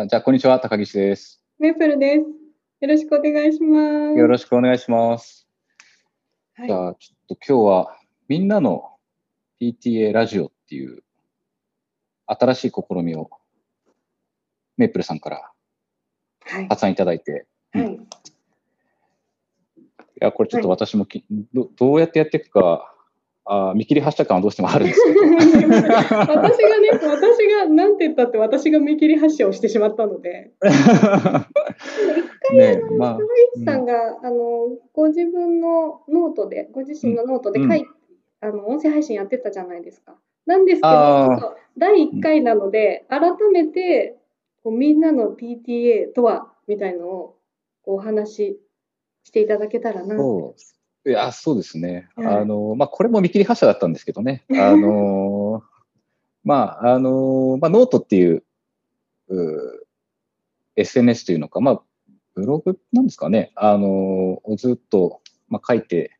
あじゃあ、こんにちは。高岸です。メープルです。よろしくお願いします。よろしくお願いします。はいじゃあ、ちょっと今日は、みんなの PTA ラジオっていう新しい試みを、メープルさんからはい。発案いただいて、はい。いや、これちょっと私もき、どどうやってやっていくか、あー見切り発車感はどうしてもあるんですけど。私がね、私がなんて言ったって私が見切り発車をしてしまったので、ねまあ高岸さんが、あのご自分のノートで、ご自身のノートで書い、あの音声配信やってたじゃないですか。なんですけど、第1回なので、改めてこうみんなの PTA とはみたいのをお話ししていただけたらな。そう。いや、そうですね。はいあの、まあ、これも見切り発車だったんですけどね。あの、まあ、あの、まあ、ノートっていう、う SNS というのか、まあ、ブログなんですかね。あの、をずっと、まあ、書いて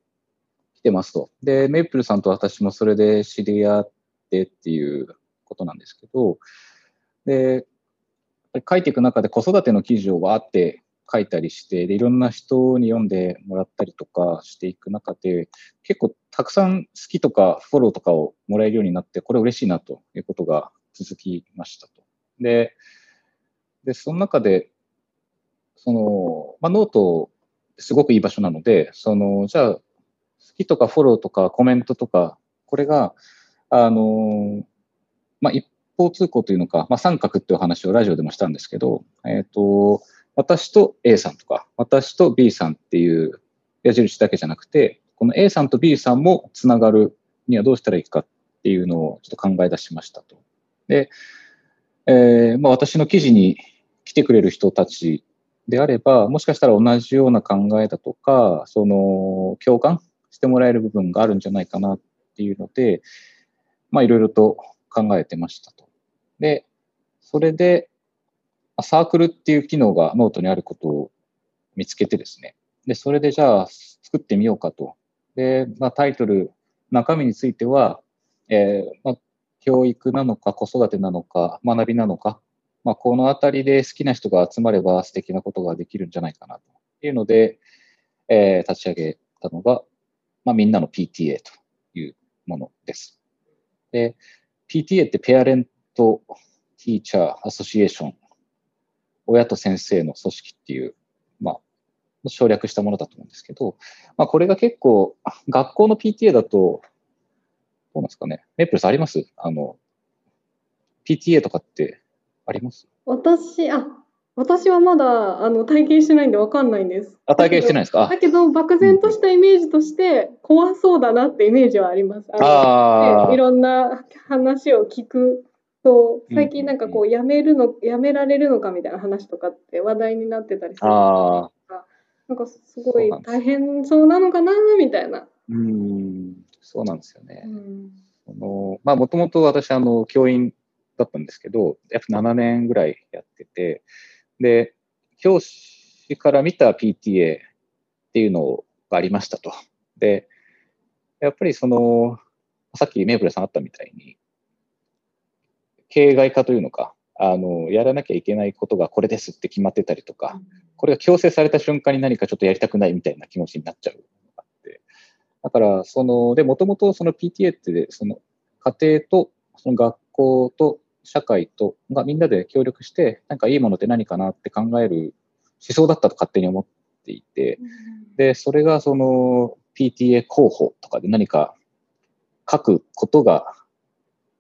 きてますと。で、メイプルさんと私もそれで知り合ってっていうことなんですけど、で、書いていく中で子育ての記事をわーって書いたりしてでいろんな人に読んでもらったりとかしていく中で結構たくさん好きとかフォローとかをもらえるようになってこれ嬉しいなということが続きましたと。ででその中でその、まあ、ノートすごくいい場所なのでそのじゃあ好きとかフォローとかコメントとかこれがあの、まあ、一方通行というのか、まあ、三角っていう話をラジオでもしたんですけど、えっ、と、私と A さんとか、私と B さんっていう矢印だけじゃなくて、この A さんと B さんもつながるにはどうしたらいいかっていうのをちょっと考え出しましたと。で、えーまあ、私の記事に来てくれる人たちであれば、もしかしたら同じような考えだとか、その共感してもらえる部分があるんじゃないかなっていうので、まあ、いろいろと考えてましたと。で、それで、サークルっていう機能がノートにあることを見つけてですね。で、それでじゃあ作ってみようかと。で、まあ、タイトル、中身については、えーまあ、教育なのか子育てなのか学びなのか、まあ、このあたりで好きな人が集まれば素敵なことができるんじゃないかなというので、えー立ち上げたのが、まあ、みんなの PTA というものです。で、PTA ってペアレント・ティーチャー・アソシエーション、親と先生の組織っていう、まあ、省略したものだと思うんですけど、まあ、これが結構、学校の PTA だと、どうなんですかね。メープルさんあります？あの、PTA とかってあります？私、あ、私はまだあの体験してないんでわかんないんです。あ、体験してないですか？だけど、漠然としたイメージとして、怖そうだなってイメージはあります。あのあいろんな話を聞くと、うん。最近なんかこう、やめるの、やめられるのかみたいな話とかって話題になってたりするあなんかすごい大変そうなのかなみたいな。ー、うん、そうなんですよね。うん。あのまあ、もともと私、あの、教員だったんですけど、約7年ぐらいやってて、で、教師から見た PTA っていうのがありましたと。で、やっぱりその、さっきメープルさんあったみたいに、形骸化というのか、あの、やらなきゃいけないことがこれですって決まってたりとか、これが強制された瞬間に何かちょっとやりたくないみたいな気持ちになっちゃうのがあって。だから、その、で、もともとその PTA って、その家庭と、その学校と社会とがみんなで協力して、なんかいいものって何かなって考える思想だったと勝手に思っていて、で、それがその PTA 候補とかで何か書くことが、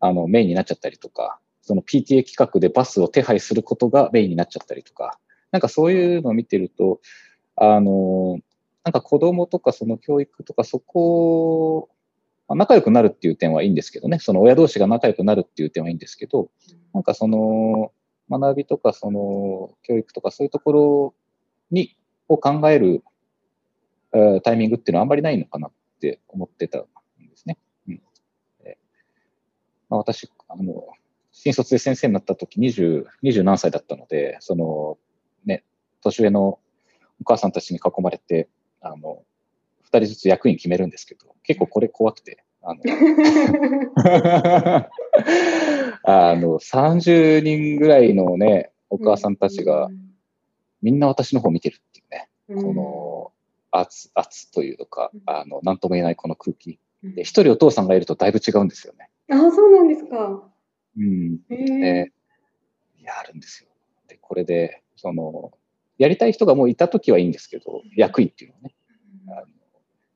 あの、メインになっちゃったりとか、その PTA 企画でバスを手配することがメインになっちゃったりとか、なんかそういうのを見てると、あの、なんか子供とかその教育とかそこ、まあ仲良くなるっていう点はいいんですけどね、その親同士が仲良くなるっていう点はいいんですけど、なんかその学びとかその教育とかそういうところに、を考える、タイミングっていうのはあんまりないのかなって思ってたんですね。うん。まあ、私、あの、新卒で先生になった時20、20何歳だったので、その、ね、年上のお母さんたちに囲まれて、あの、二人ずつ役員決めるんですけど、結構これ怖くて、あの、あの、30人ぐらいのね、お母さんたちが、みんな私の方見てるっていうね、うん、この圧、圧というのか、あの、なんとも言えないこの空気。で、一人お父さんがいるとだいぶ違うんですよね。あ、そうなんですか。うん。で、いや、あるんですよ。で、これで、その、やりたい人がもういたときはいいんですけど、役員っていうのはね、あの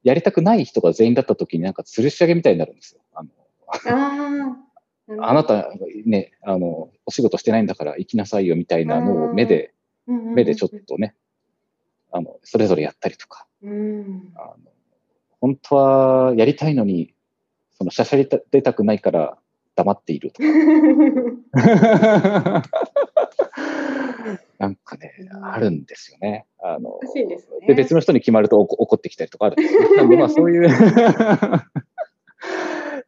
やりたくない人が全員だったときになんか吊るし上げみたいになるんですよ。あのああ。あなたね、あの、お仕事してないんだから行きなさいよみたいなのを目で、目でちょっとね、あの、それぞれやったりとか、と。うん。あの本当はやりたいのに、その、しゃしゃり出たくないから黙っているとか。なんかね、あるんですよね。あのですねで、別の人に決まると怒怒ってきたりとかあるんですよ。なんで、まあそういう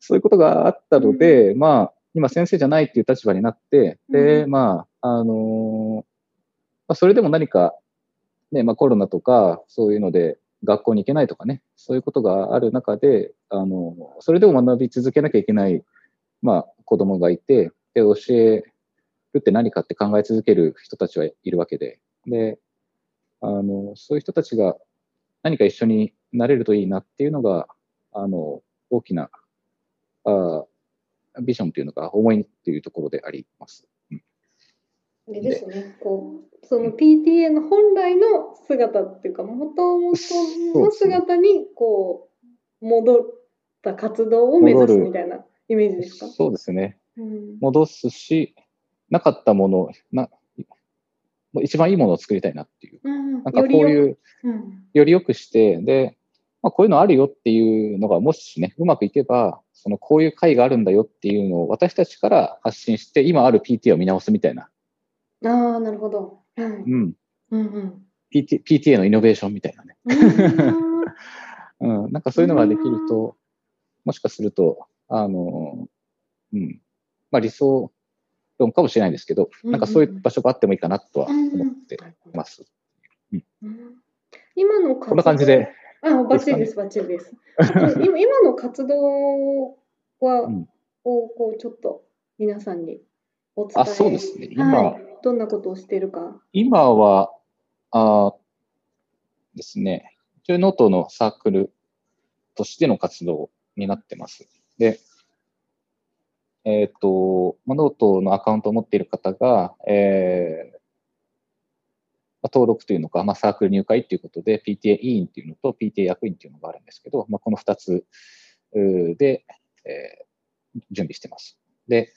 そういうことがあったので、まあ、今先生じゃないっていう立場になって、で、うんまあ、あのまあ、それでも何か、ね、まあコロナとか、そういうので、学校に行けないとかね、そういうことがある中で、あの、それでも学び続けなきゃいけない、まあ、子供がいて、で、教えるって何かって考え続ける人たちはいるわけで、で、あの、そういう人たちが何か一緒になれるといいなっていうのが、あの、大きな、あビジョンというのか、思いっていうところであります。うん。でですね、こう、その PTA の本来の姿っていうか、もともとの姿に、こう、戻った活動を目指すみたいなイメージですか？そうですね。うん。戻すし、なかったもの、な、一番いいものを作りたいなっていう。うんなんかこういよりよう、うん。より良くして、で、まあ、こういうのあるよっていうのが、もしね、うまくいけば、そのこういう会があるんだよっていうのを私たちから発信して、今ある PT を見直すみたいな、ああ、なるほど。はい。うん、うんうん。PT PTA のイノベーションみたいなね、うん。うん、なんかそういうのができると、もしかすると、あの、うん、まあ理想論かもしれないですけど、なんかそういう場所があってもいいかなとは思ってます。うん今の活動こんな感じで。あ、バッチリです、バッチリです。今今の活動は、うんをこうちょっと皆さんにお伝えあ、そうですね。今、はい、どんなことをしているか。今は、あですね、一応ノートのサークルとしての活動になってます。で、えっ、と、まあ、ノートのアカウントを持っている方が、えーまあ登録というのか、まあ、サークル入会ということで、PTA 委員というのと PTA 役員というのがあるんですけど、まあ、この2つで、えー準備してます。で、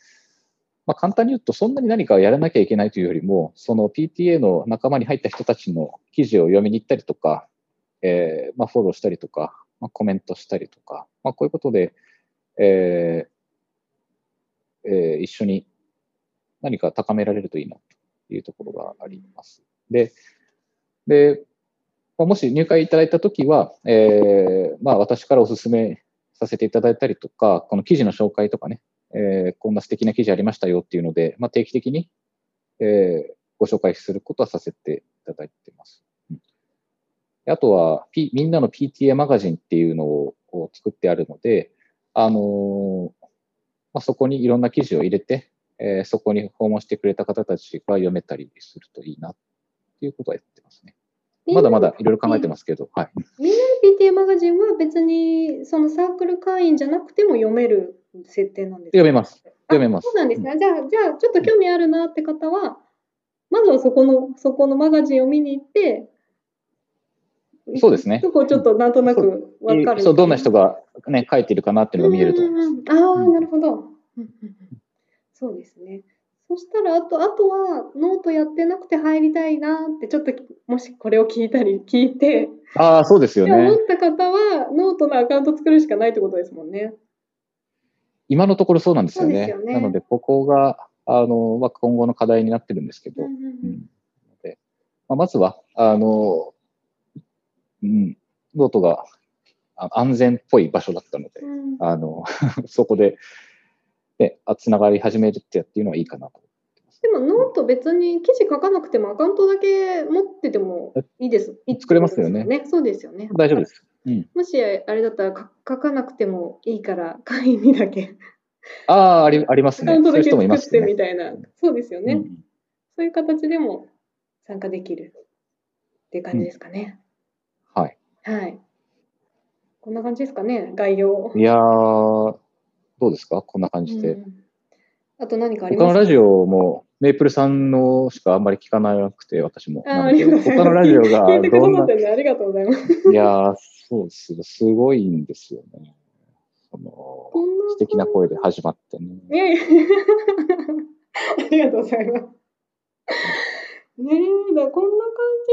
まあ、簡単に言うと、そんなに何かをやらなきゃいけないというよりも、その PTA の仲間に入った人たちの記事を読みに行ったりとか、えーまあ、フォローしたりとか、まあ、コメントしたりとか、まあ、こういうことで、えーえー一緒に何か高められるといいなというところがあります。で、でもし入会いただいたときは、えーまあ、私からお勧めさせていただいたりとか、この記事の紹介とかね、えーこんな素敵な記事ありましたよっていうので、まあ、定期的に、えーご紹介することはさせていただいてます。うんあとは、P、みんなの PTA マガジンっていうのを作ってあるので、あのーまあ、そこにいろんな記事を入れて、えーそこに訪問してくれた方たちが読めたりするといいなっていうことはやってますね。まだまだいろいろ考えてますけど、はい。みんなの PTA マガジンは別にそのサークル会員じゃなくても読める設定なんですか？読めます。読めますあそうなんですね。じゃあ、じゃあちょっと興味あるなって方は、まずはそこの、そこのマガジンを見に行って、そうですねそこちょっとなんとなくわかる。そう、どんな人がね、書いているかなっていうのが見えると思います。ああ、うんなるほど。そうですね。そしたら、あと、あとは、ノートやってなくて入りたいなって、ちょっと、もしこれを聞いたり、聞いて、ああ、そうですよって思ねっ。た方は、ノートのアカウント作るしかないってことですもんね。今のところそうなんですよね。よねなので、ここが、あの、まあ、今後の課題になってるんですけど、うんうんうんうんでまあ、まずは、あの、うん、ノートがあ安全っぽい場所だったので、うんあの、そこで、ね、あつながり始めるってっていうのはいいかなと。でもノート別に記事書かなくてもアカウントだけ持っててもいいです。いい作れますよねそうですよね。大丈夫です。うん。もしあれだったらか書かなくてもいいから会員にだけああ、ありありますね。アカウントだけ作って。みたいな。そうですよね。うんそういう形でも参加できるっていう感じですかね。はい。はい。こんな感じですかね、概要。いやー、どうですか？こんな感じで。うんあと何かありますか？他のラジオも、メイプルさんのしかあんまり聞かなくて、私も。他のラジオが聞いてくだどんなさって、ね、ありがとうございます。いやー、そうですよ。すごいんですよね。その素敵な声で始まってね。いやいや ありがとうございます。ねえ、だこんな感じ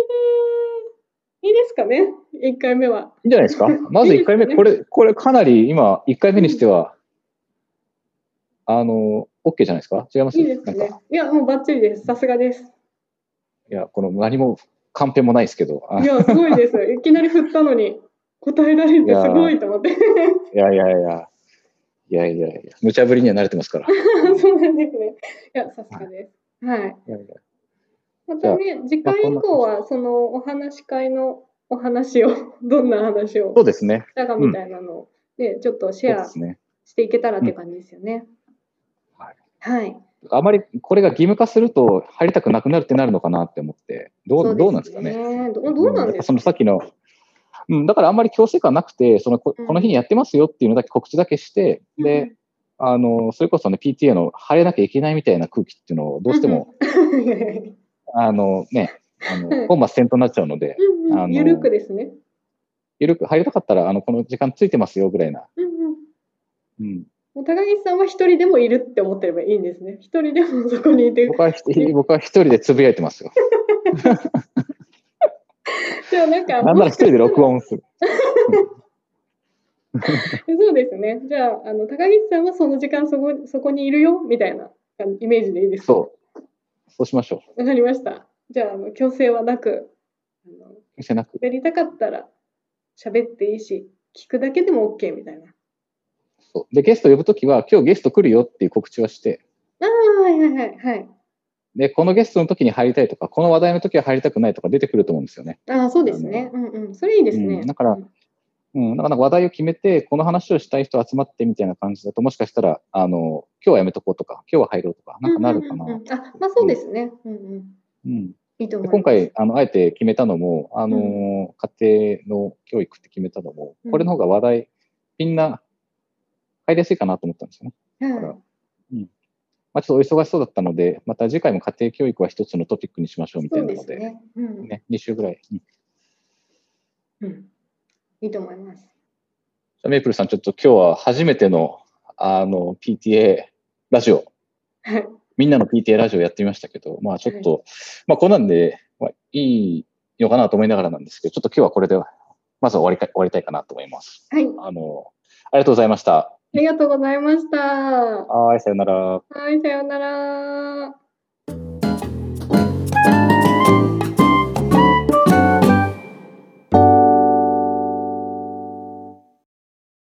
でいいですかね、1回目は。いいんじゃないですか？まず1回目、いいね？これ、これかなり今、1回目にしては、あの、OK じゃないですか？違います？いいです。ねいや、もうバッチリです。さすがです。いや、この何もカンペもないですけど、あいいや、すごいです。いきなり振ったのに答えられてすごいと思って。やいやいや、いやいやいや、無茶ぶりには慣れてますから。い そうなんですね。いや、さすがです。はい。やいやまたね、次回以降は、そのお話し会のお話を、どんな話をそうですね。したかみたいなのを、ね、ちょっとシェア。していけたらって感じですよね。はいはい。あまりこれが義務化すると入りたくなくなるってなるのかなって思って、どうそどうなんですかね。ね。どうどうなんですかそのさっきの、うん、だからあんまり強制感なくて、そのこの日にやってますよっていうのだけ告知だけして、で、あの、それこそね、PTA の晴れなきゃいけないみたいな空気っていうのをどうしても、あのね、あうんの、本末転倒になっちゃうので、うんうんあのゆるくですね。ゆるく入りたかったら、あの、この時間ついてますよぐらいな。うんうんうん。もう高木さんは一人でもいるって思ってればいいんですね。一人でもそこにいて。僕はひ、僕は一人でつぶやいてますよ。じゃあなんか、なんなら一人で録音する。そうですね。じゃあ、あの高岸さんはその時間そこそこにいるよみたいなイメージでいいですか？そう。そうしましょわかりました。じゃあ、あの強制はなく、あのう。見せなく。やりたかったら喋っていいし、聞くだけでも OK みたいな。そう。で、ゲスト呼ぶときは、今日ゲスト来るよっていう告知はして、ああ、はいはいはいはい。で、このゲストの時に入りたいとか、この話題の時は入りたくないとか出てくると思うんですよね。ああ、そうですね。うんうん。それいいですね。うんだからうん、だから話題を決めて、この話をしたい人集まってみたいな感じだと、もしかしたら、あの、今日はやめとこうとか、今日は入ろうとか、なんかなるかな。うんうんうんうんあ、まあそうですね。うんうん。うんいいと思います。で今回、あの、あえて決めたのも、あの、家庭の教育って決めたのも、これの方が話題、みんな入りやすいかなと思ったんですよね。はい、からまあ、ちょっとお忙しそうだったので、また次回も家庭教育は一つのトピックにしましょうみたそいうなので、ですね。うん。ね、2週ぐらい。うんじうん。いいと思います。ゃあメイプルさん、ちょっと今日は初めての、あの、PTA ラジオ、はい。みんなの PTA ラジオやってみましたけど、まあちょっと、まあこんなんで、まあ、いいのかなと思いながらなんですけど、ちょっと今日はこれで、まずは終わりか終わりたいかなと思います。はい。あの、ありがとうございました。ありがとうございました。はい、さよなら。はい、さようなら。